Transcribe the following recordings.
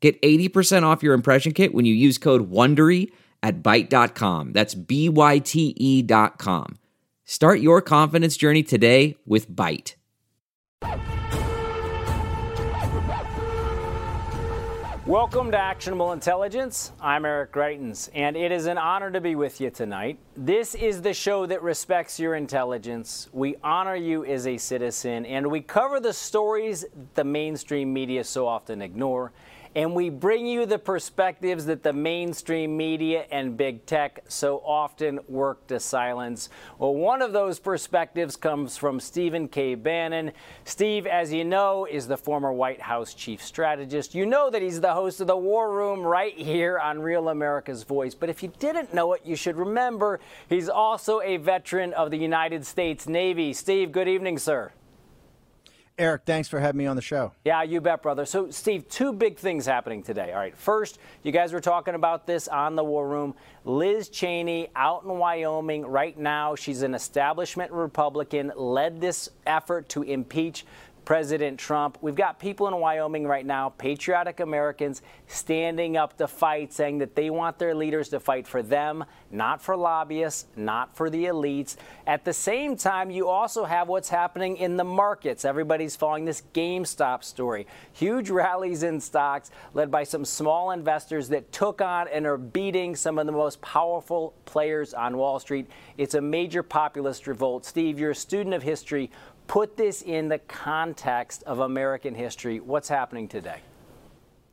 Get 80% off your impression kit when you use code WONDERY at Byte.com. That's B-Y-T-E dot com. Start your confidence journey today with Byte. Welcome to Actionable Intelligence. I'm Eric Greitens, and it is an honor to be with you tonight. This is the show that respects your intelligence. We honor you as a citizen, and we cover the stories the mainstream media so often ignore and we bring you the perspectives that the mainstream media and big tech so often work to silence. Well, one of those perspectives comes from Stephen K. Bannon. Steve, as you know, is the former White House chief strategist. You know that he's the host of the War Room right here on Real America's Voice. But if you didn't know it, you should remember he's also a veteran of the United States Navy. Steve, good evening, sir. Eric, thanks for having me on the show. Yeah, you bet, brother. So, Steve, two big things happening today. All right. First, you guys were talking about this on the War Room. Liz Cheney out in Wyoming right now. She's an establishment Republican, led this effort to impeach President Trump. We've got people in Wyoming right now, patriotic Americans, standing up to fight, saying that they want their leaders to fight for them, not for lobbyists, not for the elites. At the same time, you also have what's happening in the markets. Everybody's following this GameStop story. Huge rallies in stocks led by some small investors that took on and are beating some of the most powerful players on Wall Street. It's a major populist revolt. Steve, you're a student of history. Put this in the context of American history. What's happening today?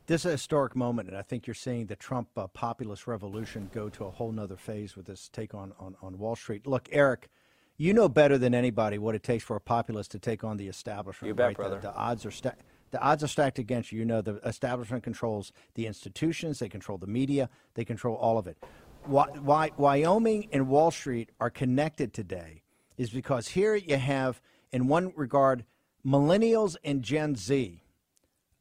This is a historic moment, and I think you're seeing the Trump uh, populist revolution go to a whole nother phase with this take on, on, on Wall Street. Look, Eric, you know better than anybody what it takes for a populist to take on the establishment. You bet, right? brother. The, the odds are stacked. The odds are stacked against you. You know the establishment controls the institutions, they control the media, they control all of it. Why, why Wyoming and Wall Street are connected today is because here you have – in one regard, millennials and Gen Z,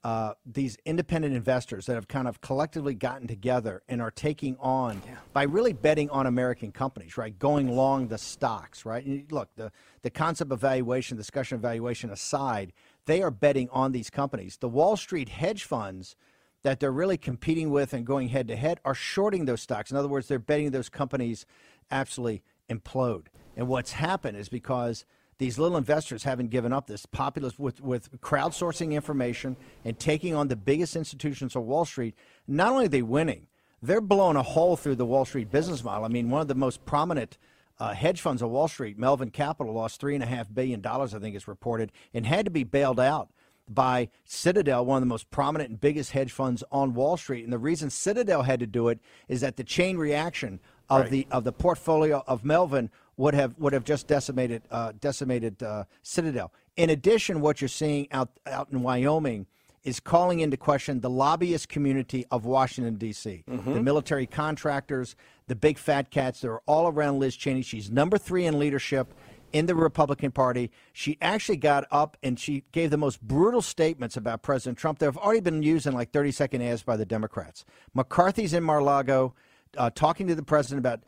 uh, these independent investors that have kind of collectively gotten together and are taking on yeah. by really betting on American companies, right? Going long the stocks, right? And look, the, the concept of valuation, discussion of valuation aside, they are betting on these companies. The Wall Street hedge funds that they're really competing with and going head to head are shorting those stocks. In other words, they're betting those companies absolutely implode. And what's happened is because these little investors haven't given up this populist with, with crowdsourcing information and taking on the biggest institutions on Wall Street. Not only are they winning, they're blowing a hole through the Wall Street business model. I mean, one of the most prominent uh, hedge funds on Wall Street, Melvin Capital, lost $3.5 billion, I think is reported, and had to be bailed out by Citadel, one of the most prominent and biggest hedge funds on Wall Street. And the reason Citadel had to do it is that the chain reaction of right. the of the portfolio of Melvin would have would have just decimated uh, decimated uh, Citadel. In addition, what you're seeing out out in Wyoming is calling into question the lobbyist community of Washington D.C. Mm-hmm. The military contractors, the big fat cats that are all around Liz Cheney. She's number three in leadership in the Republican Party. She actually got up and she gave the most brutal statements about President Trump that have already been used in like 30 second ads by the Democrats. McCarthy's in Mar-Lago uh, talking to the president about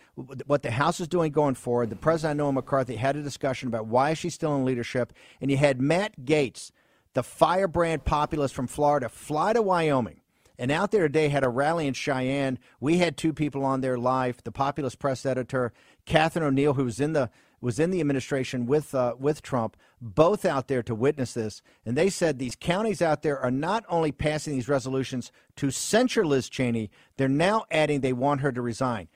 what the House is doing going forward. The president, Noah McCarthy, had a discussion about why is she still in leadership, and you had Matt Gaetz, the firebrand populist from Florida, fly to Wyoming. And out there today had a rally in Cheyenne. We had two people on there live. The populist press editor, Catherine O'Neill, who was in the was in the administration with uh, with Trump, both out there to witness this, and they said these counties out there are not only passing these resolutions to censure Liz Cheney, they're now adding they want her to resign.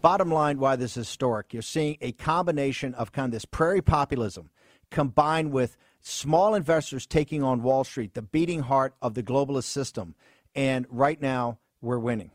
Bottom line, why this is historic, you're seeing a combination of kind of this prairie populism combined with small investors taking on Wall Street, the beating heart of the globalist system, and right now we're winning.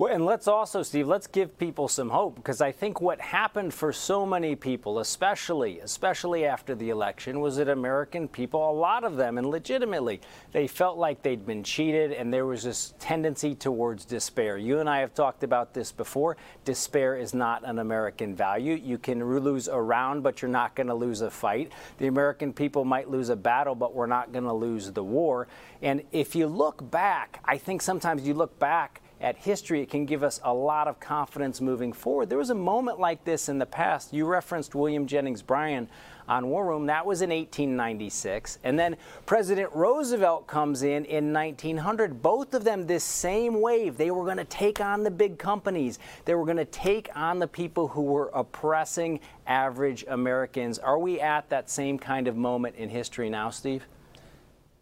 Well, and let's also, Steve, let's give people some hope because I think what happened for so many people, especially, especially after the election, was that American people, a lot of them, and legitimately, they felt like they'd been cheated and there was this tendency towards despair. You and I have talked about this before. Despair is not an American value. You can lose a round, but you're not going to lose a fight. The American people might lose a battle, but we're not going to lose the war. And if you look back, I think sometimes you look back at history, it can give us a lot of confidence moving forward. There was a moment like this in the past. You referenced William Jennings Bryan on War Room. That was in 1896. And then President Roosevelt comes in in 1900. Both of them, this same wave. They were going to take on the big companies, they were going to take on the people who were oppressing average Americans. Are we at that same kind of moment in history now, Steve?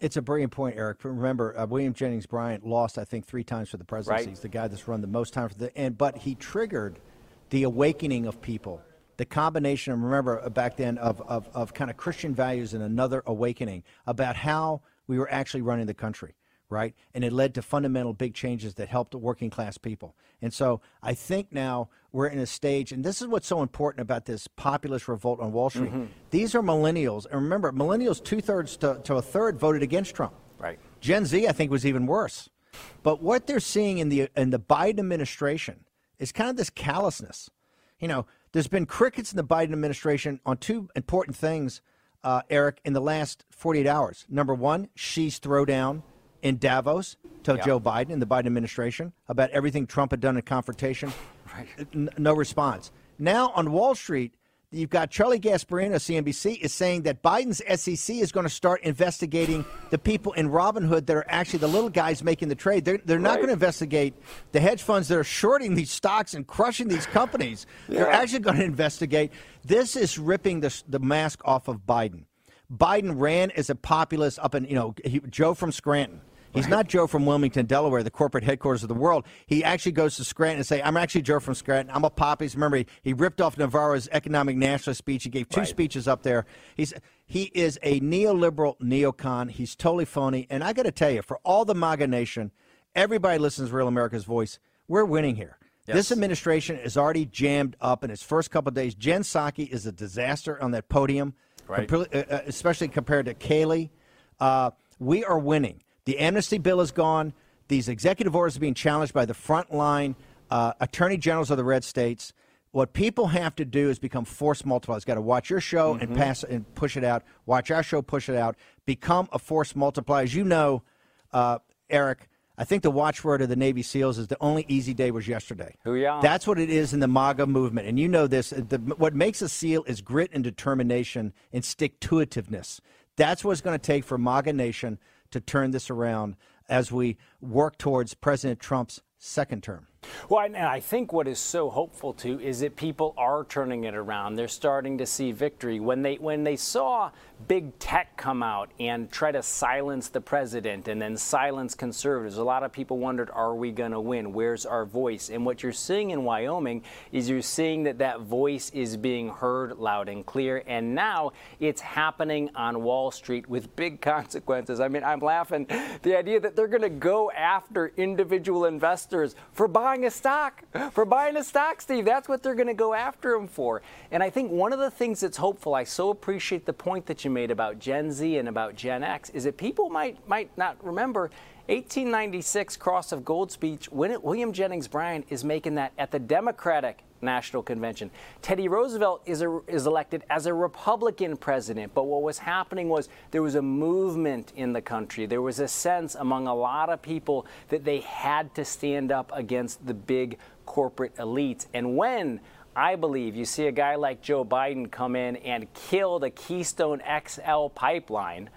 It's a brilliant point, Eric. Remember, uh, William Jennings Bryan lost, I think, three times for the presidency. Right. He's the guy that's run the most time for the and but he triggered the awakening of people. The combination, remember uh, back then, of, of, of kind of Christian values and another awakening about how we were actually running the country right? And it led to fundamental big changes that helped working class people. And so I think now we're in a stage, and this is what's so important about this populist revolt on Wall Street. Mm-hmm. These are millennials. And remember, millennials, two thirds to, to a third, voted against Trump. Right. Gen Z, I think, was even worse. But what they're seeing in the in the Biden administration is kind of this callousness. You know, there's been crickets in the Biden administration on two important things, uh, Eric, in the last 48 hours. Number one, Xi's throwdown in Davos to yeah. Joe Biden and the Biden administration about everything Trump had done in confrontation. right. N- no response. Now on Wall Street, you've got Charlie Gasparino, CNBC, is saying that Biden's SEC is going to start investigating the people in Robinhood that are actually the little guys making the trade. They're, they're not right. going to investigate the hedge funds that are shorting these stocks and crushing these companies. yeah. They're actually going to investigate. This is ripping the, the mask off of Biden. Biden ran as a populist up in, you know, he, Joe from Scranton. He's right. not Joe from Wilmington, Delaware, the corporate headquarters of the world. He actually goes to Scranton and say, "I'm actually Joe from Scranton. I'm a populist." Remember, he, he ripped off Navarro's economic nationalist speech. He gave two right. speeches up there. He's he is a neoliberal neocon. He's totally phony. And I got to tell you, for all the MAGA nation, everybody listens to Real America's Voice. We're winning here. Yes. This administration is already jammed up in its first couple days. Jen Psaki is a disaster on that podium, right. Uh, uh, especially compared to Kayleigh. Uh, we are winning. The amnesty bill is gone. These executive orders are being challenged by the frontline uh, attorney generals of the red states. What people have to do is become force multipliers. Got to watch your show mm-hmm. and pass and push it out. Watch our show, push it out. Become a force multiplier. As you know, uh, Eric, I think the watchword of the Navy SEALs is the only easy day was yesterday. Hoo-yah. That's what it is in the MAGA movement. And you know this. The, what makes a SEAL is grit and determination and stick to itiveness. That's what it's going to take for MAGA Nation to turn this around as we work towards President Trump's second term. Well, and I think what is so hopeful too is that people are turning it around. They're starting to see victory. When they when they saw big tech come out and try to silence the president and then silence conservatives, a lot of people wondered, are we going to win? Where's our voice? And what you're seeing in Wyoming is you're seeing that that voice is being heard loud and clear. And now it's happening on Wall Street with big consequences. I mean, I'm laughing. The idea that they're going to go after individual investors for buying buying a stock, for buying a stock, Steve. That's what they're going to go after him for. And I think one of the things that's hopeful, I so appreciate the point that you made about Gen Z and about Gen X, is that people might might not remember 1896 Cross of Gold speech. William Jennings Bryan is making that at the Democratic National Convention. Teddy Roosevelt is, a, is elected as a Republican president, but what was happening was there was a movement in the country. There was a sense among a lot of people that they had to stand up against the big corporate elites. And when I believe you see a guy like Joe Biden come in and kill the Keystone XL pipeline,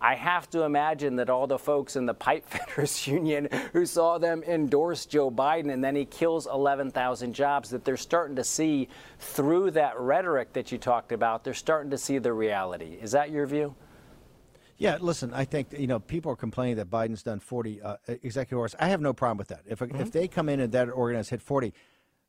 I have to imagine that all the folks in the pipe fitters union who saw them endorse Joe Biden and then he kills 11,000 jobs, that they're starting to see through that rhetoric that you talked about, they're starting to see the reality. Is that your view? Yeah, listen, I think you know people are complaining that Biden's done 40 uh, executive orders. I have no problem with that. If mm-hmm. if they come in and that organ has hit 40,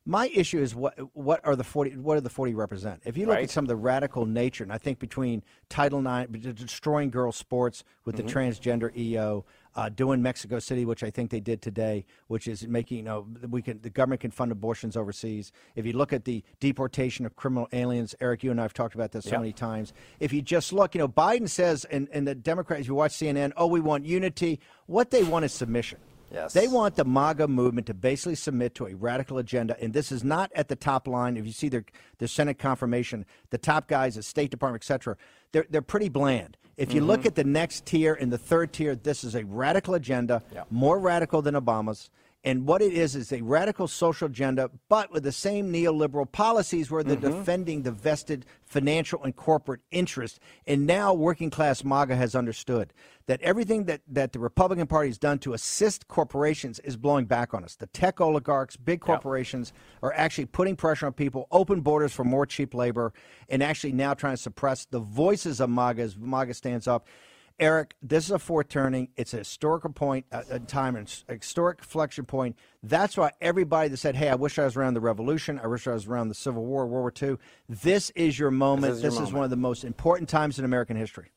my issue is what what are the 40 what do the 40 represent if you look right. at some of the radical nature and i think between title ix destroying girls sports with mm-hmm. the transgender eo uh, doing Mexico City, which I think they did today, which is making you know we can the government can fund abortions overseas. If you look at the deportation of criminal aliens, Eric, you and I have talked about this so Yep. many times. If you just look, you know, Biden says, and, and the Democrats, if you watch CNN, oh, we want unity. What they want is submission. Yes. They want the MAGA movement to basically submit to a radical agenda, and this is not at the top line. If you see their their Senate confirmation, the top guys, the State Department, et cetera, they're they're pretty bland. If you look mm-hmm. at the next tier and the third tier, this is a radical agenda, Yeah. more radical than Obama's. And what it is is a radical social agenda, but with the same neoliberal policies where they're mm-hmm. defending the vested financial and corporate interest. And now working class MAGA has understood that everything that, that the Republican Party has done to assist corporations is blowing back on us. The tech oligarchs, big corporations, are actually putting pressure on people, open borders for more cheap labor, and actually now trying to suppress the voices of MAGA as MAGA stands up. Eric, this is a fourth turning. It's a historical point, a, a time, an historic inflection point. That's why everybody that said, "Hey, I wish I was around the Revolution. I wish I was around the Civil War, World War II." This is your moment. is your This is moment. one of the most important times in American history.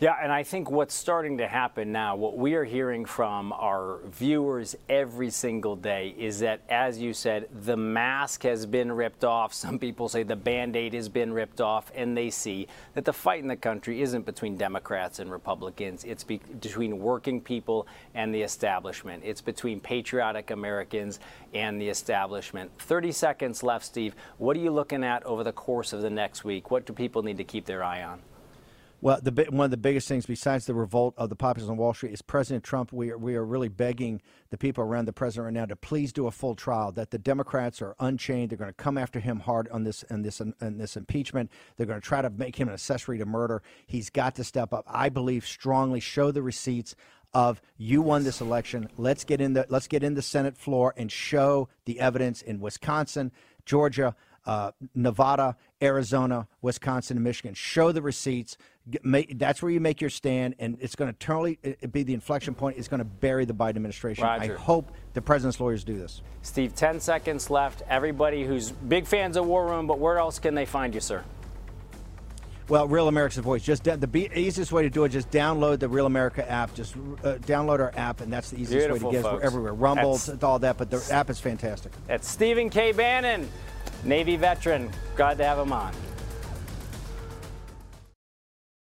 Yeah, and I think what's starting to happen now, what we are hearing from our viewers every single day is that, as you said, the mask has been ripped off. Some people say the band aid has been ripped off, and they see that the fight in the country isn't between Democrats and Republicans. It's be- between working people and the establishment. It's between patriotic Americans and the establishment. 30 seconds left, Steve. What are you looking at over the course of the next week? What do people need to keep their eye on? Well, the one of the biggest things besides the revolt of the populace on Wall Street is President Trump. We are, we are really begging the people around the president right now to please do a full trial. That the Democrats are unchained. They're going to come after him hard on this and this and this impeachment. They're going to try to make him an accessory to murder. He's got to step up. I believe strongly. Show the receipts of you won this election. Let's get in the let's get in the Senate floor and show the evidence in Wisconsin, Georgia, uh, Nevada, Arizona, Wisconsin, and Michigan. Show the receipts. Make, that's where you make your stand, and it's going to totally be the inflection point. It's going to bury the Biden administration. Roger. I hope the president's lawyers do this. Steve, 10 seconds left. Everybody who's big fans of War Room, but where else can they find you, sir? Well, Real America's Voice. Just the be- easiest way to do it. Just download the Real America app. Just uh, download our app, and that's the easiest Beautiful, way to get us. We're everywhere. Rumble, That's- all that. But the app is fantastic. That's Stephen K. Bannon, Navy veteran. Glad to have him on.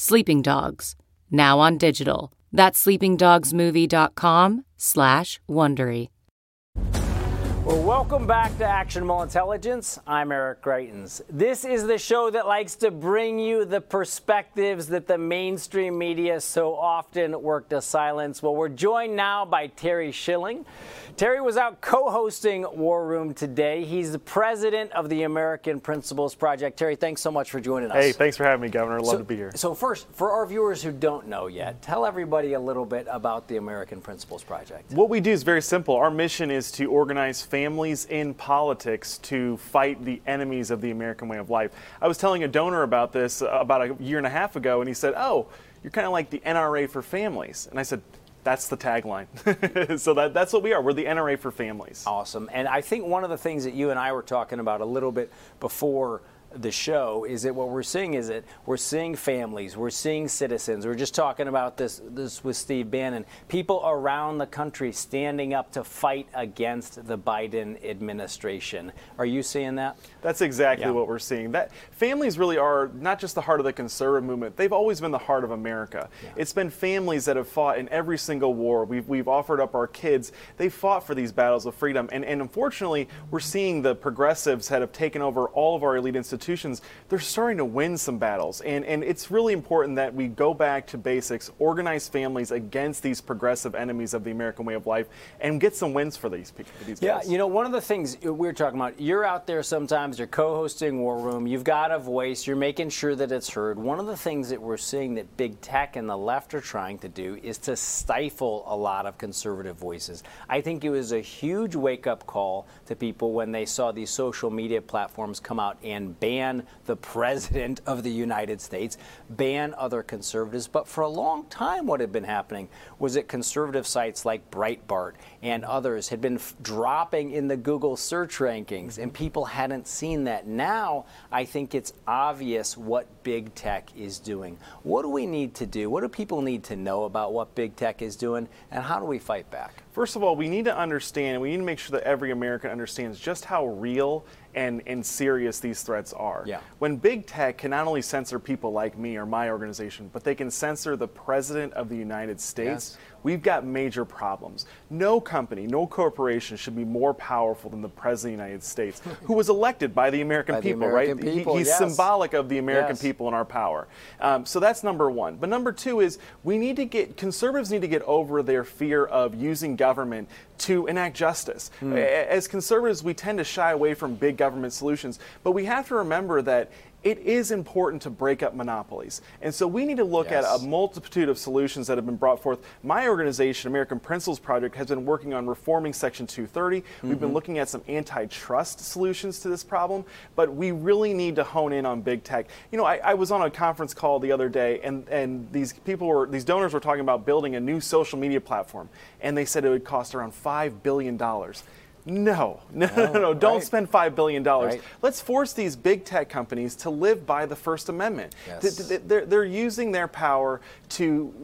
Sleeping Dogs, now on digital. That's sleepingdogsmovie.com slash Wondery. Well, welcome back to Actionable Intelligence. I'm Eric Greitens. This is the show that likes to bring you the perspectives that the mainstream media so often work to silence. Well, we're joined now by Terry Schilling. Terry was out co hosting War Room today. He's the president of the American Principles Project. Terry, thanks so much for joining us. Hey, thanks for having me, Governor. Love So- to be here. So, first, for our viewers who don't know yet, tell everybody a little bit about the American Principles Project. What we do is very simple. Our mission is to organize families in politics to fight the enemies of the American way of life. I was telling a donor about this uh, about a year and a half ago, and he said, Oh, you're kind of like the NRA for families. And I said, That's the tagline. so that, that's what we are. We're the NRA for families. Awesome. And I think one of the things that you and I were talking about a little bit before the show is that what we're seeing is that we're seeing families, we're seeing citizens. We're just talking about this this with Steve Bannon. People around the country standing up to fight against the Biden administration. Are you seeing that? That's exactly Yeah. what we're seeing. That families really are not just the heart of the conservative movement. They've always been the heart of America. It's been families that have fought in every single war. We've, we've offered up our kids. They fought for these battles of freedom. And, and unfortunately, we're seeing the progressives that have taken over all of our elite institutions institutions, they're starting to win some battles. And, and it's really important that we go back to basics, organize families against these progressive enemies of the American way of life, and get some wins for these people. For these yeah, guys. you know, one of the things we're talking about, you're out there sometimes, you're co hosting War Room, you've got a voice, you're making sure that it's heard. One of the things that we're seeing that big tech and the left are trying to do is to stifle a lot of conservative voices. I think it was a huge wake up call to people when they saw these social media platforms come out and ban the president of the United States, ban other conservatives. But for a long time, what had been happening was that conservative sites like Breitbart and others had been f- dropping in the Google search rankings, and mm-hmm. people hadn't seen that. Now, I think it's obvious what big tech is doing. What do we need to do? What do people need to know about what big tech is doing, and how do we fight back? First of all, we need to understand, we need to make sure that every American understands just how real and, and serious these threats are. Yeah. When big tech can not only censor people like me or my organization, but they can censor the President of the United States, Yes. We've got major problems. No company, no corporation should be more powerful than the President of the United States, who was elected by the American By the people, American right? He- he's yes. symbolic of the American Yes. people and our power. Um, so that's number one. But number two is we need to get, conservatives need to get over their fear of using government to enact justice. A- As conservatives, we tend to shy away from big government solutions, but we have to remember that it is important to break up monopolies. And so we need to look at a multitude of solutions that have been brought forth. My organization, American Principles Project, has been working on reforming Section 230. We've Mm-hmm. been looking at some antitrust solutions to this problem, but we really need to hone in on big tech. You know, I, I was on a conference call the other day, and, and these people were, these donors were talking about building a new social media platform, and they said it would cost around $5 billion. No, no, no, no, no. Don't right. spend $5 billion. Right. Let's force these big tech companies to live by the First Amendment. Yes. Th- th- They're, they're using their power to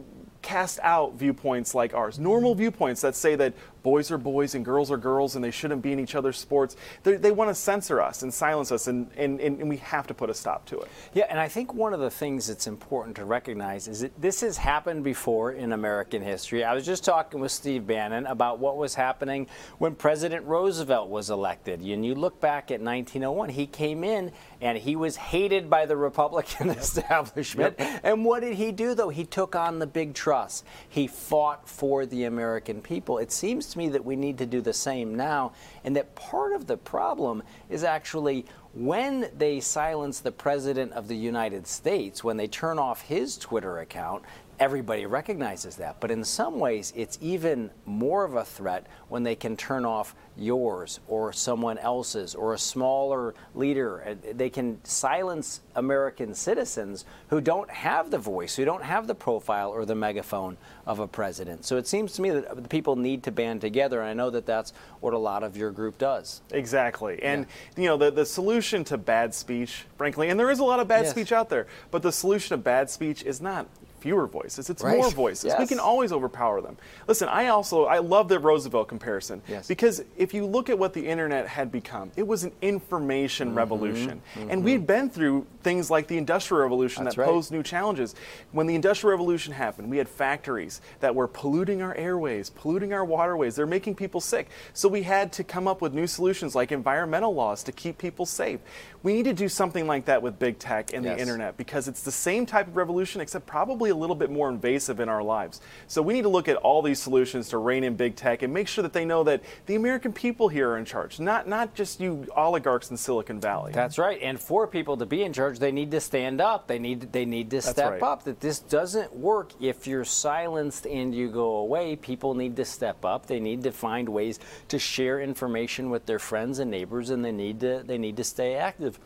cast out viewpoints like ours, normal viewpoints that say that boys are boys and girls are girls and they shouldn't be in each other's sports. They, they want to censor us and silence us, and, and, and we have to put a stop to it. Yeah, and I think one of the things that's important to recognize is that this has happened before in American history. I was just talking with Steve Bannon about what was happening when President Roosevelt was elected. And you look back at 1901, he came in and he was hated by the Republican establishment. And what did he do, though? He took on the big trust. He fought for the American people. It seems me that we need to do the same now, and that part of the problem is actually when they silence the president of the United States, when they turn off his Twitter account, everybody recognizes that. But in some ways, it's even more of a threat when they can turn off yours or someone else's or a smaller leader. Uh, They can silence American citizens who don't have the voice, who don't have the profile or the megaphone of a president. So it seems to me that the people need to band together, and I know that that's what a lot of your group does. Exactly. And, you know, the, the solution to bad speech, frankly, and there is a lot of bad Yes. speech out there, but the solution to bad speech is not fewer voices, it's Right. more voices. We can always overpower them. Listen, I also, I love the Roosevelt comparison Yes. because if you look at what the internet had become, it was an information Mm-hmm. revolution. And we'd been through things like the Industrial Revolution That's that right. posed new challenges. When the Industrial Revolution happened, we had factories that were polluting our airways, polluting our waterways. They're making people sick. So we had to come up with new solutions like environmental laws to keep people safe. We need to do something like that with big tech and Yes. the internet because it's the same type of revolution, except probably a little bit more invasive in our lives. So we need to look at all these solutions to rein in big tech and make sure that they know that the American people here are in charge, not not just you oligarchs in Silicon Valley. That's right. And for people to be in charge, they need to stand up. They need they need to step right. up. That this doesn't work if you're silenced and you go away. People need to step up. They need to find ways to share information with their friends and neighbors, and they need to they need to stay active.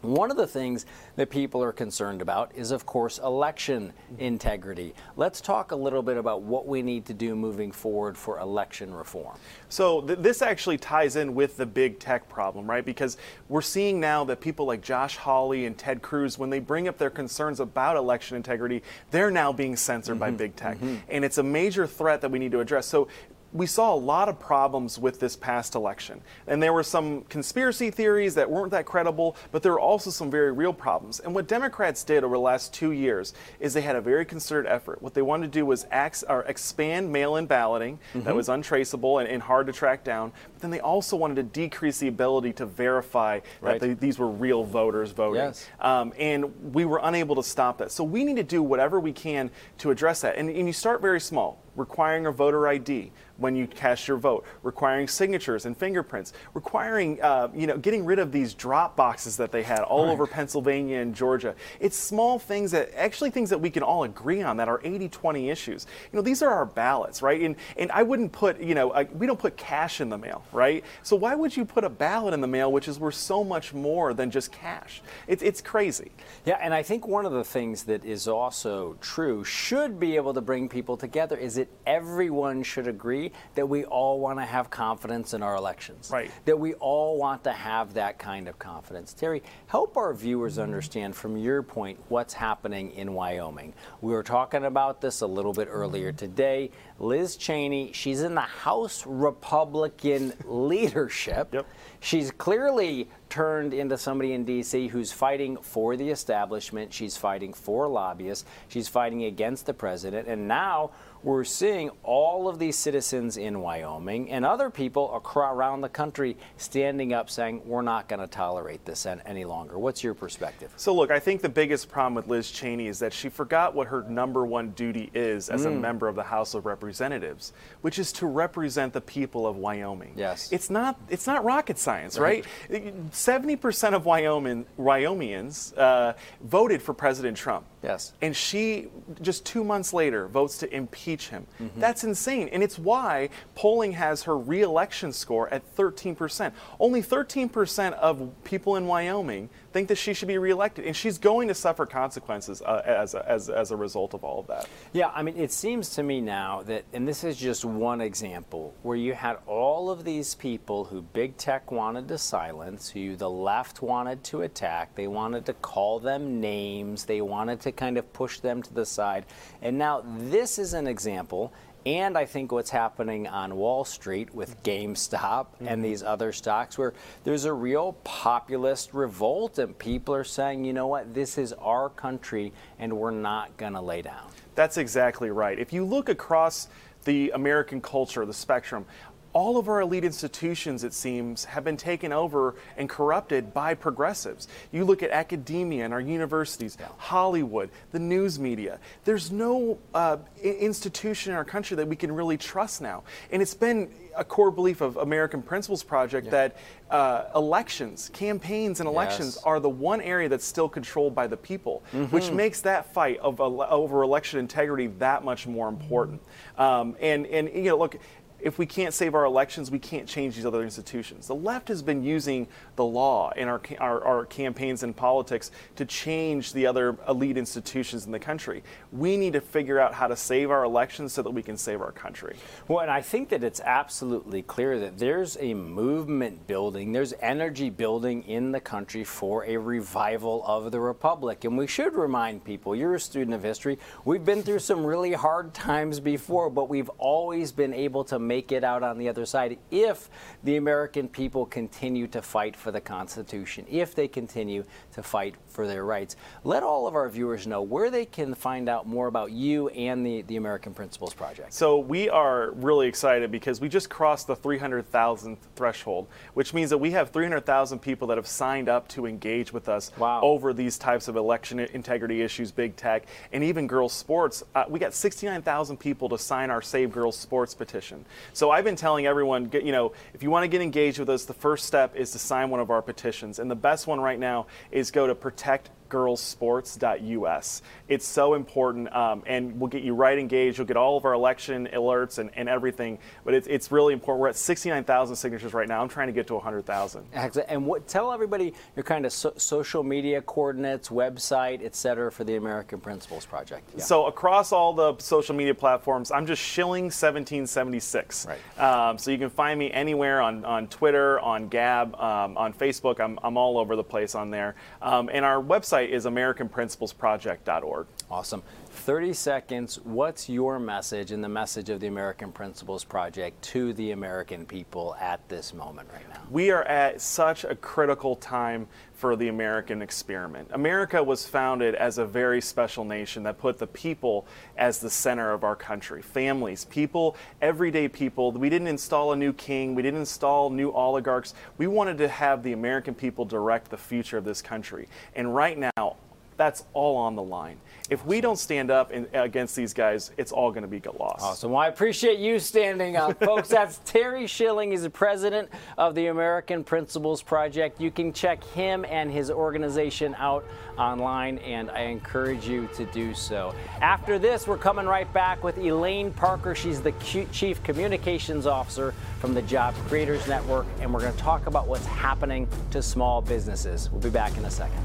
One of the things that people are concerned about is, of course, election integrity. Let's talk a little bit about what we need to do moving forward for election reform. So th- this actually ties in with the big tech problem, right? Because we're seeing now that people like Josh Hawley and Ted Cruz, when they bring up their concerns about election integrity, they're now being censored by mm-hmm. big tech, mm-hmm. and it's a major threat that we need to address. So we saw a lot of problems with this past election. And there were some conspiracy theories that weren't that credible, but there were also some very real problems. And what Democrats did over the last two years is they had a very concerted effort. What they wanted to do was ax, expand mail in balloting mm-hmm. that was untraceable and, and, hard to track down. But then they also wanted to decrease the ability to verify right. that they, these were real voters voting. Yes. Um, and we were unable to stop that. So we need to do whatever we can to address that. And, and you start very small requiring a voter ID when you cast your vote, requiring signatures and fingerprints, requiring, uh, you know, getting rid of these drop boxes that they had all right. over Pennsylvania and Georgia. It's small things that, actually things that we can all agree on that are 80-20 issues. You know, these are our ballots, right? And, and I wouldn't put, you know, we don't put cash in the mail, right? So why would you put a ballot in the mail, which is worth so much more than just cash? It's, it's crazy. Yeah, and I think one of the things that is also true, should be able to bring people together, is it everyone should agree that we all want to have confidence in our elections. Right. That we all want to have that kind of confidence. Terry, help our viewers understand from your point what's happening in Wyoming. We were talking about this a little bit earlier today. Liz Cheney, she's in the House Republican leadership. Yep. She's clearly turned into somebody in D.C. who's fighting for the establishment. She's fighting for lobbyists. She's fighting against the president. And now we're seeing all of these citizens in Wyoming and other people around the country standing up saying, we're not going to tolerate this any longer. What's your perspective? So, look, I think the biggest problem with Liz Cheney is that she forgot what her number one duty is as mm. a member of the House of Representatives, which is to represent the people of Wyoming. Yes. It's not, it's not rocket science, right? right? 70% of Wyoming, Wyomingians uh, voted for President Trump. Yes. And she, just two months later, votes to impeach him. Mm-hmm. That's insane. And it's why polling has her reelection score at 13%. Only 13% of people in Wyoming think that she should be reelected. And she's going to suffer consequences uh, as, a, as, as a result of all of that. Yeah, I mean, it seems to me now that, and this is just one example, where you had all of these people who big tech wanted to silence, who the left wanted to attack, they wanted to call them names, they wanted to kind of push them to the side. And now this is an example and I think what's happening on Wall Street with GameStop mm-hmm. and these other stocks, where there's a real populist revolt, and people are saying, you know what, this is our country, and we're not going to lay down. That's exactly right. If you look across the American culture, the spectrum, all of our elite institutions, it seems, have been taken over and corrupted by progressives. You look at academia and our universities, yeah. Hollywood, the news media. There's no uh, institution in our country that we can really trust now. And it's been a core belief of American Principles Project yeah. that uh, elections, campaigns, and elections yes. are the one area that's still controlled by the people, mm-hmm. which makes that fight of, over election integrity that much more important. Um, and and you know, look, if we can't save our elections, we can't change these other institutions. The left has been using the law in our, our, our, campaigns and politics to change the other elite institutions in the country. We need to figure out how to save our elections so that we can save our country. Well, and I think that it's absolutely clear that there's a movement building, there's energy building in the country for a revival of the Republic. And we should remind people you're a student of history, we've been through some really hard times before, but we've always been able to make it out on the other side if the American people continue to fight for the Constitution, if they continue to fight for their rights. Let all of our viewers know where they can find out more about you and the, the American Principles Project. So we are really excited because we just crossed the 300,000 threshold, which means that we have 300,000 people that have signed up to engage with us wow. over these types of election integrity issues, big tech, and even girls' sports. Uh, we got 69,000 people to sign our Save Girls Sports petition. So I've been telling everyone, you know, if you want to get engaged with us, the first step is to sign one of our petitions. And the best one right now is go to protect girlssports.us. It's so important, um, and we'll get you right engaged. You'll get all of our election alerts and, and everything, but it's, it's really important. We're at 69,000 signatures right now. I'm trying to get to 100,000. And what, tell everybody your kind of so, social media coordinates, website, et cetera, for the American Principles Project. Yeah. So across all the social media platforms, I'm just schilling1776. Right. Um, so you can find me anywhere on, on Twitter, on Gab, um, on Facebook. I'm, I'm all over the place on there. Um, and our website website is AmericanPrinciplesProject.org. Awesome. 30 seconds. What's your message and the message of the American Principles Project to the American people at this moment right now? We are at such a critical time for the American experiment. America was founded as a very special nation that put the people as the center of our country. Families, people, everyday people. We didn't install a new king, we didn't install new oligarchs. We wanted to have the American people direct the future of this country. And right now, that's all on the line. If we don't stand up in, against these guys, it's all going to be lost. Awesome. Well, I appreciate you standing up, folks. That's Terry Schilling. He's the president of the American Principles Project. You can check him and his organization out online, and I encourage you to do so. After this, we're coming right back with Elaine Parker. She's the Chief Communications Officer from the Job Creators Network, and we're going to talk about what's happening to small businesses. We'll be back in a second.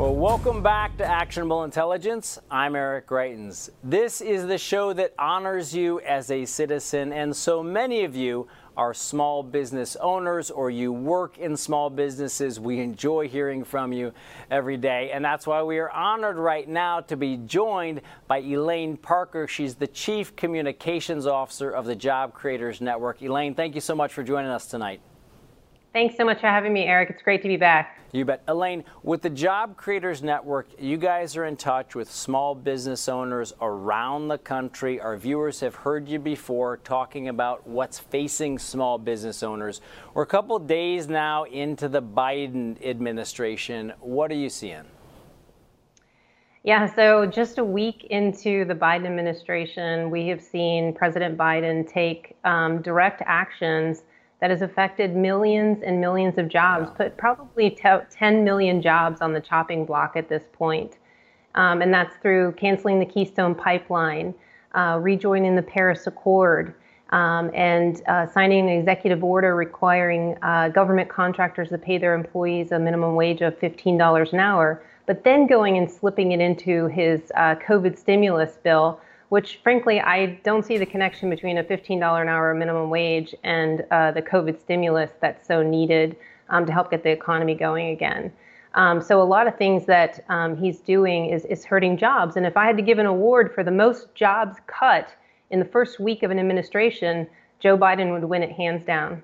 Well, welcome back to Actionable Intelligence. I'm Eric Greitens. This is the show that honors you as a citizen, and so many of you are small business owners or you work in small businesses. We enjoy hearing from you every day, and that's why we are honored right now to be joined by Elaine Parker. She's the Chief Communications Officer of the Job Creators Network. Elaine, thank you so much for joining us tonight. Thanks so much for having me, Eric. It's great to be back. You bet. Elaine, with the Job Creators Network, you guys are in touch with small business owners around the country. Our viewers have heard you before talking about what's facing small business owners. We're a couple days now into the Biden administration. What are you seeing? Yeah, so just a week into the Biden administration, we have seen President Biden take um, direct actions that has affected millions and millions of jobs, yeah. put probably 10 million jobs on the chopping block at this point. Um, and that's through canceling the Keystone Pipeline, uh, rejoining the Paris Accord, um, and uh, signing an executive order requiring uh, government contractors to pay their employees a minimum wage of $15 an hour, but then going and slipping it into his uh, COVID stimulus bill which frankly, I don't see the connection between a $15 an hour minimum wage and uh, the COVID stimulus that's so needed um, to help get the economy going again. Um, so a lot of things that um, he's doing is, is hurting jobs. And if I had to give an award for the most jobs cut in the first week of an administration, Joe Biden would win it hands down.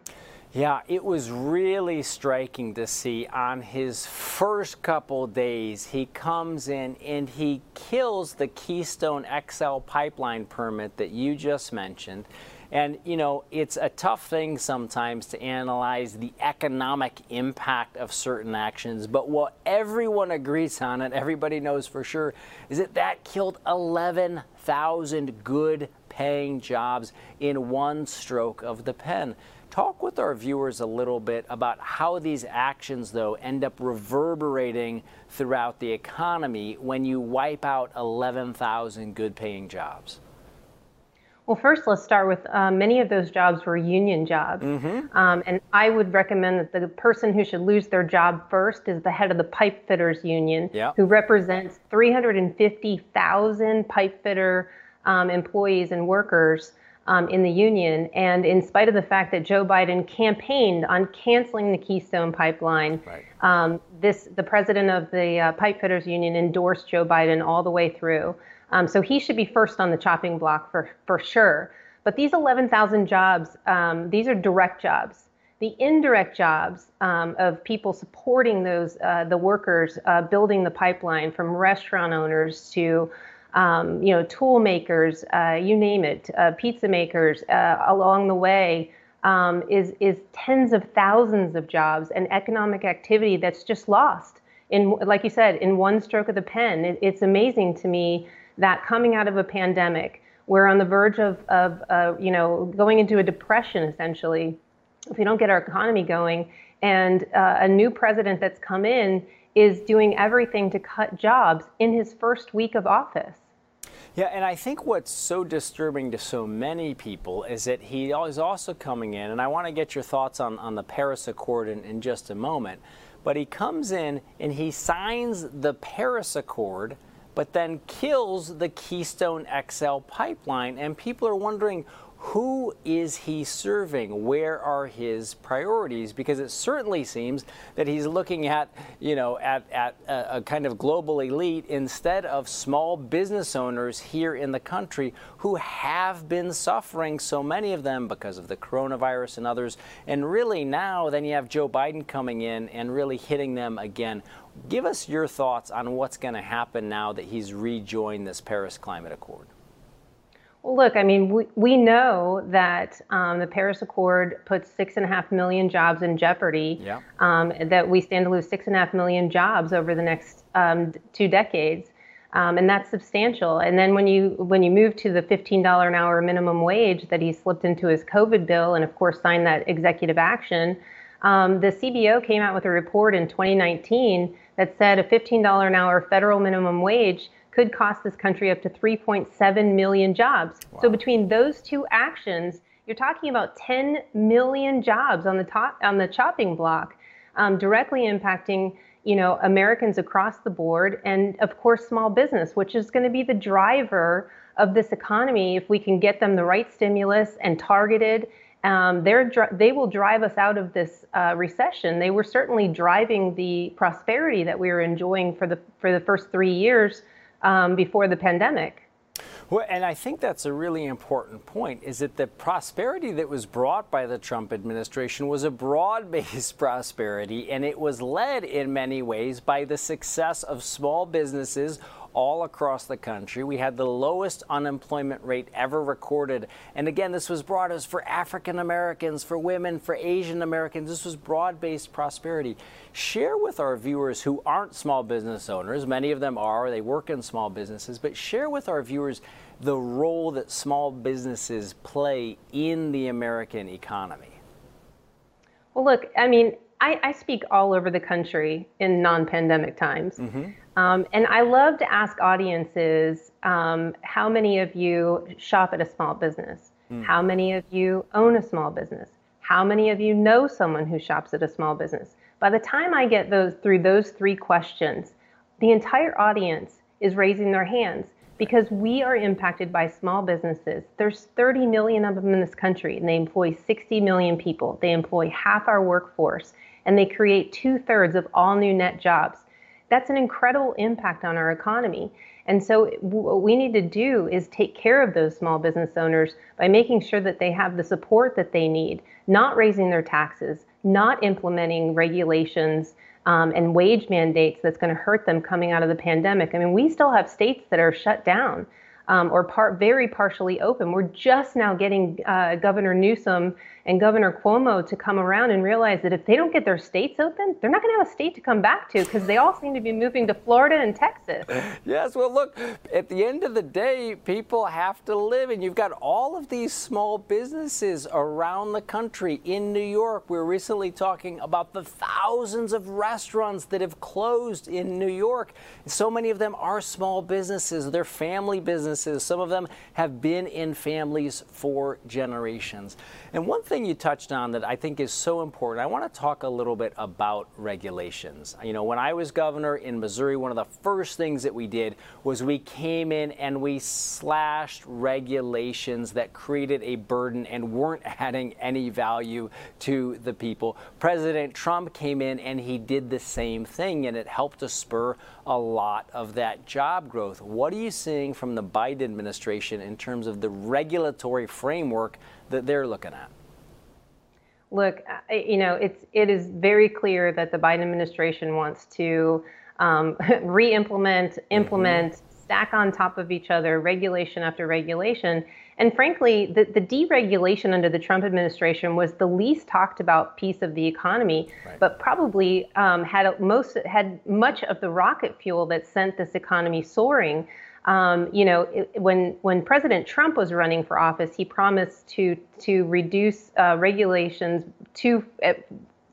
Yeah, it was really striking to see on his first couple days, he comes in and he kills the Keystone XL pipeline permit that you just mentioned. And, you know, it's a tough thing sometimes to analyze the economic impact of certain actions. But what everyone agrees on, and everybody knows for sure, is that that killed 11,000 good paying jobs in one stroke of the pen. Talk with our viewers a little bit about how these actions, though, end up reverberating throughout the economy when you wipe out 11,000 good paying jobs. Well, first, let's start with uh, many of those jobs were union jobs. Mm-hmm. Um, and I would recommend that the person who should lose their job first is the head of the pipe fitters union, who represents 350,000 pipe fitter um, employees and workers um, in the union. And in spite of the fact that Joe Biden campaigned on canceling the Keystone Pipeline, right. um, this the president of the uh, Pipe Fitters Union endorsed Joe Biden all the way through. Um, so he should be first on the chopping block for for sure. But these 11,000 jobs, um, these are direct jobs. The indirect jobs um, of people supporting those uh, the workers uh, building the pipeline, from restaurant owners to um, you know, tool makers, uh, you name it, uh, pizza makers uh, along the way um, is is tens of thousands of jobs and economic activity that's just lost in, like you said, in one stroke of the pen. It, it's amazing to me that coming out of a pandemic, we're on the verge of of uh, you know going into a depression essentially if we don't get our economy going, and uh, a new president that's come in is doing everything to cut jobs in his first week of office. Yeah, and I think what's so disturbing to so many people is that he is also coming in, and I want to get your thoughts on, on the Paris Accord in, in just a moment. But he comes in and he signs the Paris Accord, but then kills the Keystone XL pipeline. And people are wondering who is he serving? Where are his priorities? Because it certainly seems that he's looking at, you know, at, at a, a, kind of global elite instead of small business owners here in the country who have been suffering, so many of them because of the coronavirus and others. And really now, then you have Joe Biden coming in and really hitting them again. Give us your thoughts on what's going to happen now that he's rejoined this Paris Climate Accord. Well, look, I mean, we, we know that um, the Paris Accord puts six and a half million jobs in jeopardy. Yeah. Um, that we stand to lose six and a half million jobs over the next um, two decades, um, and that's substantial. And then when you when you move to the $15 an hour minimum wage that he slipped into his COVID bill, and of course signed that executive action, um, the CBO came out with a report in 2019 that said a $15 an hour federal minimum wage could cost this country up to 3.7 million jobs. Wow. So between those two actions, you're talking about 10 million jobs on the top on the chopping block, um, directly impacting you know Americans across the board, and of course small business, which is going to be the driver of this economy if we can get them the right stimulus and targeted. Um, they're they will drive us out of this uh, recession. They were certainly driving the prosperity that we were enjoying for the for the first three years um, before the pandemic. Well, and I think that's a really important point is that the prosperity that was brought by the Trump administration was a broad based prosperity, and it was led in many ways by the success of small businesses all across the country. We had the lowest unemployment rate ever recorded. And again, this was brought us for African Americans, for women, for Asian Americans. This was broad based prosperity. Share with our viewers who aren't small business owners, many of them are, they work in small businesses, but share with our viewers the role that small businesses play in the American economy. Well, look, I mean, I, I speak all over the country in non pandemic times. Mm-hmm. Um, and I love to ask audiences um, how many of you shop at a small business? Mm. How many of you own a small business? How many of you know someone who shops at a small business? By the time I get those through those three questions, the entire audience is raising their hands because we are impacted by small businesses. There's 30 million of them in this country, and they employ 60 million people. They employ half our workforce, and they create two thirds of all new net jobs that's an incredible impact on our economy. And so, what we need to do is take care of those small business owners by making sure that they have the support that they need, not raising their taxes, not implementing regulations um, and wage mandates that's going to hurt them coming out of the pandemic. I mean, we still have states that are shut down um, or part very partially open. We're just now getting uh, Governor Newsom and Governor Cuomo to come around and realize that if they don't get their states open, they're not going to have a state to come back to because they all seem to be moving to Florida and Texas. Yes, well, look, at the end of the day, people have to live, and you've got all of these small businesses around the country. In New York, we are recently talking about the thousands of restaurants that have closed in New York. So many of them are small businesses, they're family businesses. Some of them have been in families for generations. And one thing you touched on that I think is so important, I want to talk a little bit about regulations. You know, when I was governor in Missouri, one of the first things that we did was we came in and we slashed regulations that created a burden and weren't adding any value to the people. President Trump came in and he did the same thing, and it helped to spur a lot of that job growth. What are you seeing from the Biden administration in terms of the regulatory framework that they're looking at? Look, you know, it's it is very clear that the Biden administration wants to um, re-implement, implement, mm-hmm. stack on top of each other, regulation after regulation. And frankly, the, the deregulation under the Trump administration was the least talked about piece of the economy, right. but probably um, had most had much of the rocket fuel that sent this economy soaring. Um, you know, it, when when President Trump was running for office, he promised to to reduce uh, regulations to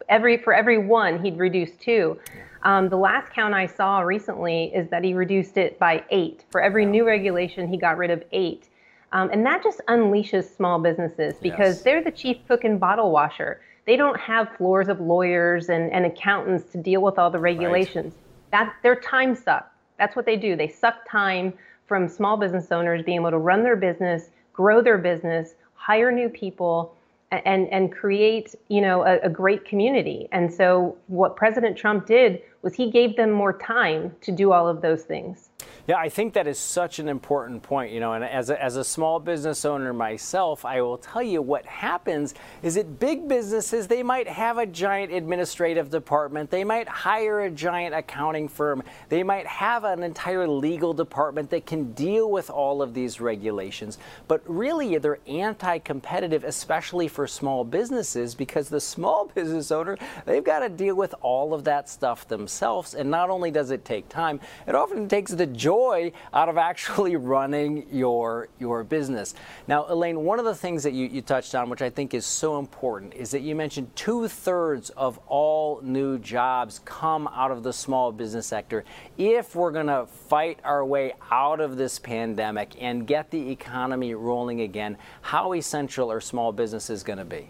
every for every one, he'd reduce two. Um, the last count I saw recently is that he reduced it by eight. For every new regulation, he got rid of eight. Um, and that just unleashes small businesses because yes. they're the chief cook and bottle washer. They don't have floors of lawyers and, and accountants to deal with all the regulations. Right. That their time suck. That's what they do. They suck time from small business owners being able to run their business, grow their business, hire new people, and and create you know a, a, great community. And so what President Trump did was he gave them more time to do all of those things. Yeah, I think that is such an important point, you know, and as a, as a small business owner myself, I will tell you what happens is that big businesses, they might have a giant administrative department, they might hire a giant accounting firm, they might have an entire legal department that can deal with all of these regulations, but really they're anti-competitive, especially for small businesses, because the small business owner, they've got to deal with all of that stuff themselves, and not only does it take time, it often takes the joy joy out of actually running your your business. Now, Elaine, one of the things that you, you touched on, which I think is so important, is that you mentioned two thirds of all new jobs come out of the small business sector. If we're going to fight our way out of this pandemic and get the economy rolling again, how essential are small businesses going to be?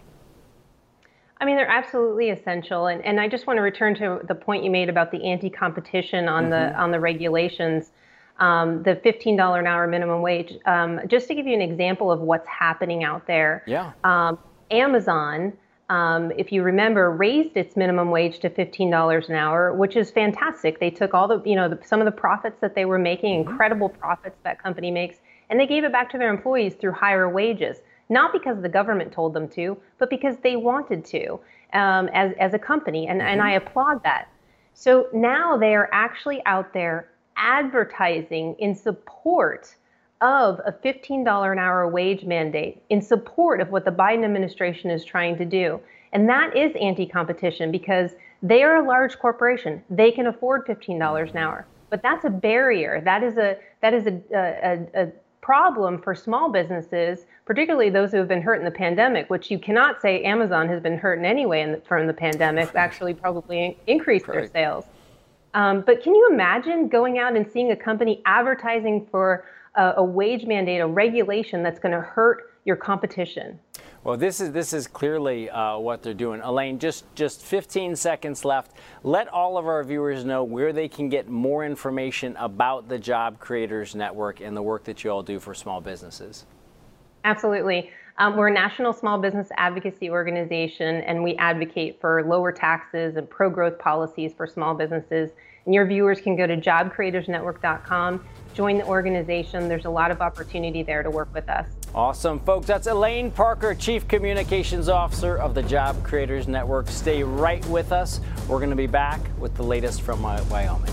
I mean, they're absolutely essential, and, and I just want to return to the point you made about the anti-competition on mm-hmm. the on the regulations um, the $15 an hour minimum wage. Um, just to give you an example of what's happening out there, yeah. Um, Amazon, um, if you remember, raised its minimum wage to $15 an hour, which is fantastic. They took all the, you know, the, some of the profits that they were making, mm-hmm. incredible profits that company makes, and they gave it back to their employees through higher wages. Not because the government told them to, but because they wanted to um, as, as a company. And, mm-hmm. and I applaud that. So now they are actually out there advertising in support of a $15 an hour wage mandate, in support of what the Biden administration is trying to do. And that is anti competition because they are a large corporation. They can afford $15 an hour. But that's a barrier. That is a that is a, a, a problem for small businesses, particularly those who have been hurt in the pandemic, which you cannot say Amazon has been hurt in any way in the, from the pandemic, actually probably increased their sales. Um, but can you imagine going out and seeing a company advertising for a, a wage mandate, a regulation that's going to hurt your competition? Well, this is this is clearly uh, what they're doing. Elaine, just just 15 seconds left. Let all of our viewers know where they can get more information about the Job Creators Network and the work that you all do for small businesses. Absolutely. Um, we're a national small business advocacy organization, and we advocate for lower taxes and pro growth policies for small businesses. And your viewers can go to jobcreatorsnetwork.com, join the organization. There's a lot of opportunity there to work with us. Awesome, folks. That's Elaine Parker, Chief Communications Officer of the Job Creators Network. Stay right with us. We're going to be back with the latest from Wyoming.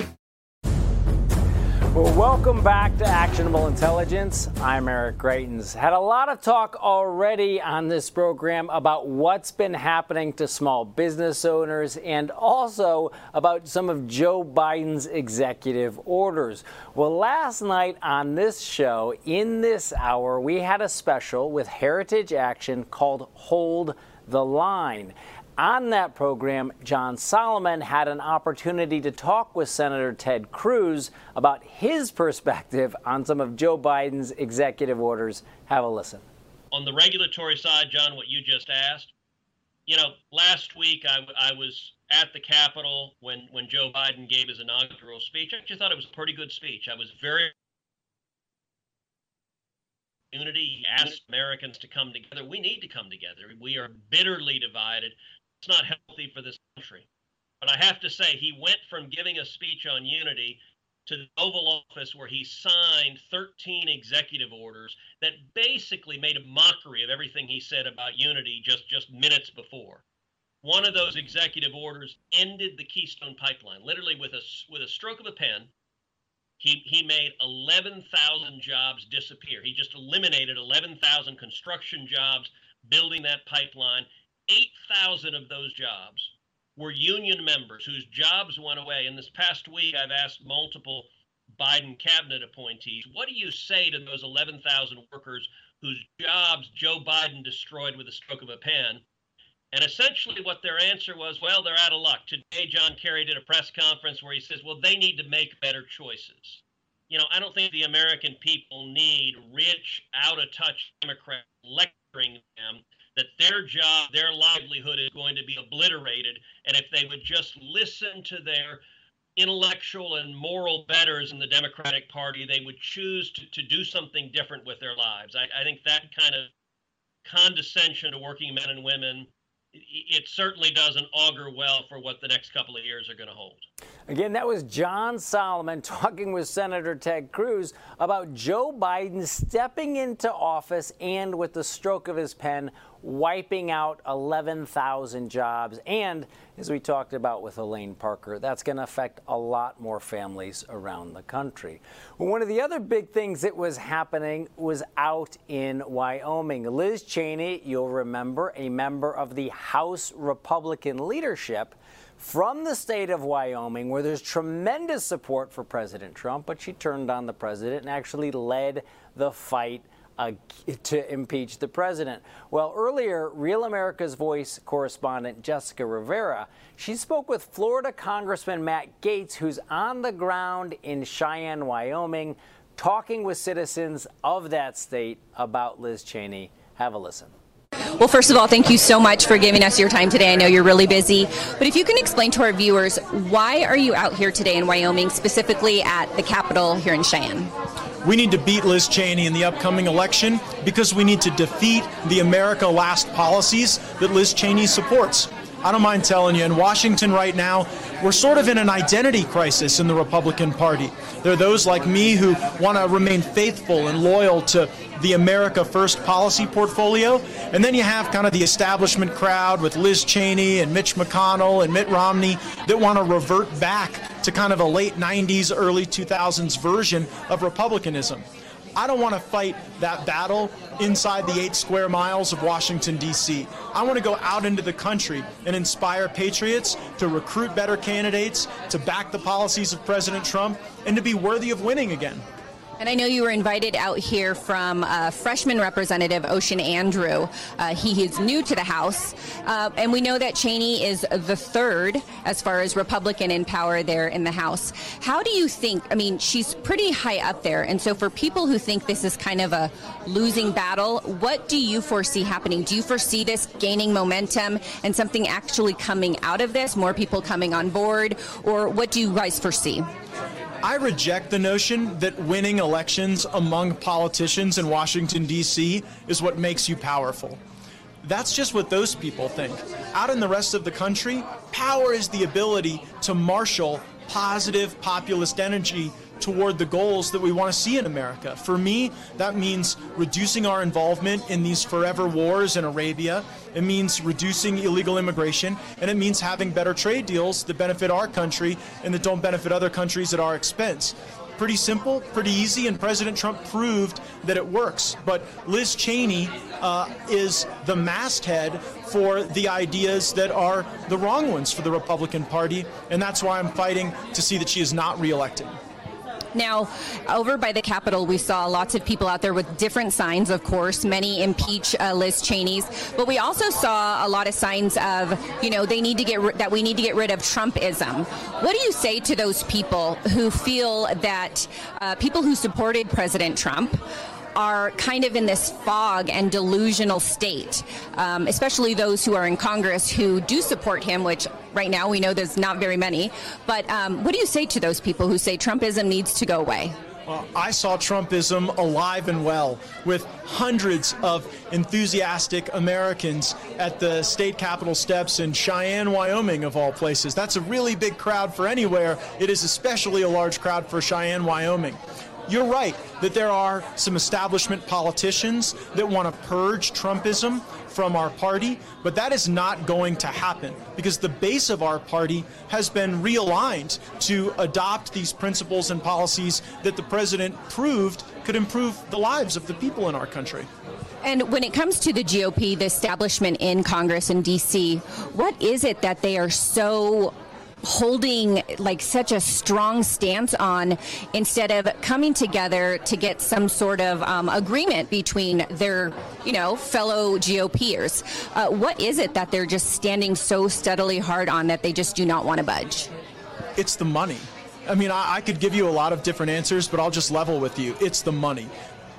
Well, welcome back to Actionable Intelligence. I'm Eric Greitens. Had a lot of talk already on this program about what's been happening to small business owners and also about some of Joe Biden's executive orders. Well, last night on this show, in this hour, we had a special with Heritage Action called Hold the Line. On that program, John Solomon had an opportunity to talk with Senator Ted Cruz about his perspective on some of Joe Biden's executive orders. Have a listen. On the regulatory side, John, what you just asked, you know, last week I, I was at the Capitol when, when Joe Biden gave his inaugural speech. I actually thought it was a pretty good speech. I was very unity. He asked Americans to come together. We need to come together. We are bitterly divided. It's not healthy for this country. But I have to say, he went from giving a speech on unity to the Oval Office where he signed 13 executive orders that basically made a mockery of everything he said about unity just, just minutes before. One of those executive orders ended the Keystone Pipeline, literally with a, with a stroke of a pen. He, he made 11,000 jobs disappear. He just eliminated 11,000 construction jobs building that pipeline. 8,000 of those jobs were union members whose jobs went away. In this past week, I've asked multiple Biden cabinet appointees, what do you say to those 11,000 workers whose jobs Joe Biden destroyed with a stroke of a pen? And essentially, what their answer was, well, they're out of luck. Today, John Kerry did a press conference where he says, well, they need to make better choices. You know, I don't think the American people need rich, out of touch Democrats lecturing them that their job, their livelihood is going to be obliterated. And if they would just listen to their intellectual and moral betters in the Democratic Party, they would choose to, to do something different with their lives. I, I think that kind of condescension to working men and women it certainly doesn't augur well for what the next couple of years are going to hold. Again, that was John Solomon talking with Senator Ted Cruz about Joe Biden stepping into office and with the stroke of his pen wiping out 11,000 jobs. And as we talked about with Elaine Parker, that's going to affect a lot more families around the country. one of the other big things that was happening was out in Wyoming. Liz Cheney, you'll remember, a member of the House Republican leadership from the state of Wyoming, where there's tremendous support for President Trump, but she turned on the president and actually led the fight to impeach the president. Well, earlier, Real America's Voice correspondent Jessica Rivera, she spoke with Florida Congressman Matt Gaetz, who's on the ground in Cheyenne, Wyoming, talking with citizens of that state about Liz Cheney. Have a listen. Well, first of all, thank you so much for giving us your time today. I know you're really busy, but if you can explain to our viewers why are you out here today in Wyoming, specifically at the Capitol here in Cheyenne? We need to beat Liz Cheney in the upcoming election because we need to defeat the America Last policies that Liz Cheney supports. I don't mind telling you, in Washington right now, we're sort of in an identity crisis in the Republican Party. There are those like me who want to remain faithful and loyal to the America First policy portfolio. And then you have kind of the establishment crowd with Liz Cheney and Mitch McConnell and Mitt Romney that want to revert back to kind of a late 90s, early 2000s version of republicanism. I don't want to fight that battle inside the eight square miles of Washington, D.C. I want to go out into the country and inspire patriots to recruit better candidates, to back the policies of President Trump, and to be worthy of winning again. And I know you were invited out here from uh, freshman representative Ocean Andrew. Uh, he is new to the House. Uh, and we know that Cheney is the third as far as Republican in power there in the House. How do you think? I mean, she's pretty high up there. And so for people who think this is kind of a losing battle, what do you foresee happening? Do you foresee this gaining momentum and something actually coming out of this? More people coming on board? Or what do you guys foresee? I reject the notion that winning elections among politicians in Washington, D.C. is what makes you powerful. That's just what those people think. Out in the rest of the country, power is the ability to marshal positive populist energy toward the goals that we want to see in America. For me, that means reducing our involvement in these forever wars in Arabia. It means reducing illegal immigration, and it means having better trade deals that benefit our country and that don't benefit other countries at our expense pretty simple, pretty easy, and President Trump proved that it works. But Liz Cheney uh, is the masthead for the ideas that are the wrong ones for the Republican Party, and that's why I'm fighting to see that she is not reelected. Now, over by the Capitol, we saw lots of people out there with different signs, of course. Many impeach uh, Liz Cheney's, but we also saw a lot of signs of, you know, they need to get ri- that we need to get rid of Trumpism. What do you say to those people who feel that uh, people who supported President Trump? Are kind of in this fog and delusional state, um, especially those who are in Congress who do support him, which right now we know there's not very many. But um, what do you say to those people who say Trumpism needs to go away? Uh, I saw Trumpism alive and well with hundreds of enthusiastic Americans at the state capitol steps in Cheyenne, Wyoming, of all places. That's a really big crowd for anywhere. It is especially a large crowd for Cheyenne, Wyoming. You're right that there are some establishment politicians that want to purge Trumpism from our party, but that is not going to happen because the base of our party has been realigned to adopt these principles and policies that the president proved could improve the lives of the people in our country. And when it comes to the GOP, the establishment in Congress and DC, what is it that they are so holding like such a strong stance on instead of coming together to get some sort of um, agreement between their you know fellow GOPers. Uh, what is it that they're just standing so steadily hard on that they just do not want to budge? It's the money. I mean, I, I could give you a lot of different answers, but I'll just level with you. It's the money.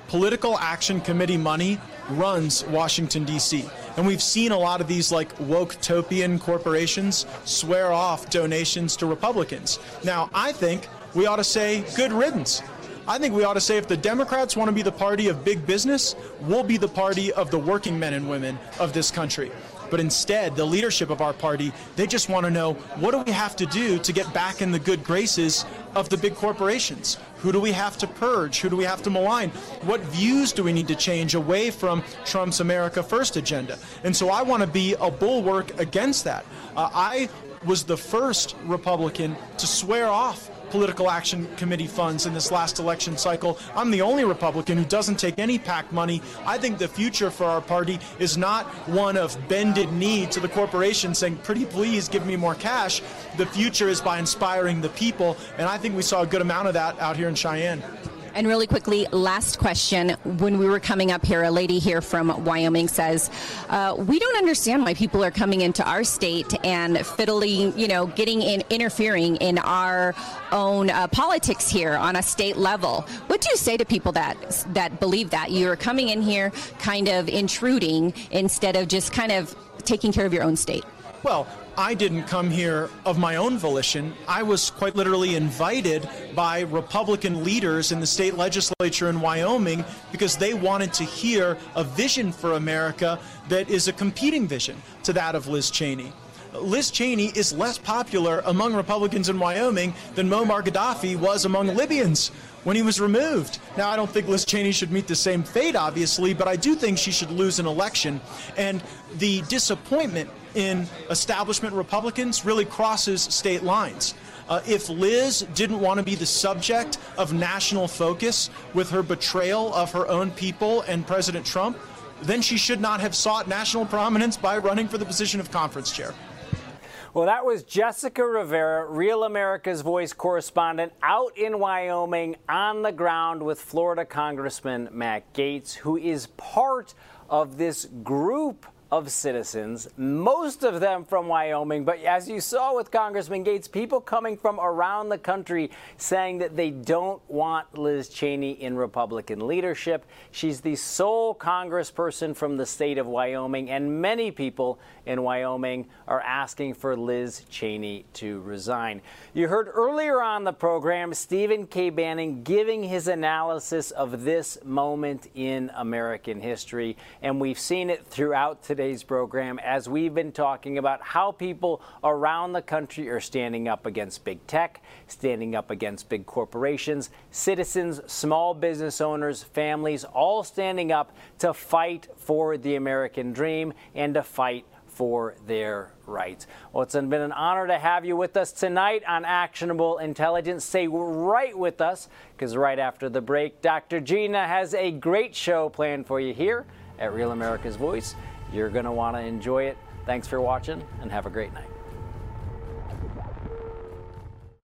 Political Action Committee money runs Washington, D.C. And we've seen a lot of these like woke-topian corporations swear off donations to Republicans. Now, I think we ought to say good riddance. I think we ought to say if the Democrats want to be the party of big business, we'll be the party of the working men and women of this country. But instead, the leadership of our party, they just want to know what do we have to do to get back in the good graces of the big corporations? Who do we have to purge? Who do we have to malign? What views do we need to change away from Trump's America First agenda? And so I want to be a bulwark against that. Uh, I was the first Republican to swear off political action committee funds in this last election cycle. I'm the only Republican who doesn't take any PAC money. I think the future for our party is not one of bended knee to the corporation saying, pretty please give me more cash. The future is by inspiring the people, and I think we saw a good amount of that out here in Cheyenne. And really quickly, last question. When we were coming up here, a lady here from Wyoming says, uh, We don't understand why people are coming into our state and fiddling, you know, getting in, interfering in our own uh, politics here on a state level. What do you say to people that, that believe that? You're coming in here kind of intruding instead of just kind of taking care of your own state. Well, I didn't come here of my own volition. I was quite literally invited by Republican leaders in the state legislature in Wyoming because they wanted to hear a vision for America that is a competing vision to that of Liz Cheney. Liz Cheney is less popular among Republicans in Wyoming than Muammar Gaddafi was among Libyans when he was removed. Now, I don't think Liz Cheney should meet the same fate, obviously, but I do think she should lose an election. And the disappointment in establishment Republicans really crosses state lines. Uh, if Liz didn't want to be the subject of national focus with her betrayal of her own people and President Trump, then she should not have sought national prominence by running for the position of conference chair. Well, that was Jessica Rivera, Real America's Voice correspondent, out in Wyoming on the ground with Florida Congressman Matt Gaetz, who is part of this group of citizens, most of them from Wyoming. But as you saw with Congressman Gaetz, people coming from around the country saying that they don't want Liz Cheney in Republican leadership. She's the sole congressperson from the state of Wyoming, and many people in Wyoming are asking for Liz Cheney to resign. You heard earlier on the program Stephen K. Bannon giving his analysis of this moment in American history, and we've seen it throughout today's program as we've been talking about how people around the country are standing up against big tech, standing up against big corporations, citizens, small business owners, families, all standing up to fight for the American dream and to fight for their rights. Well, it's been an honor to have you with us tonight on Actionable Intelligence. Stay right with us because right after the break, Dr. Gina has a great show planned for you here at Real America's Voice. You're going to want to enjoy it. Thanks for watching and have a great night.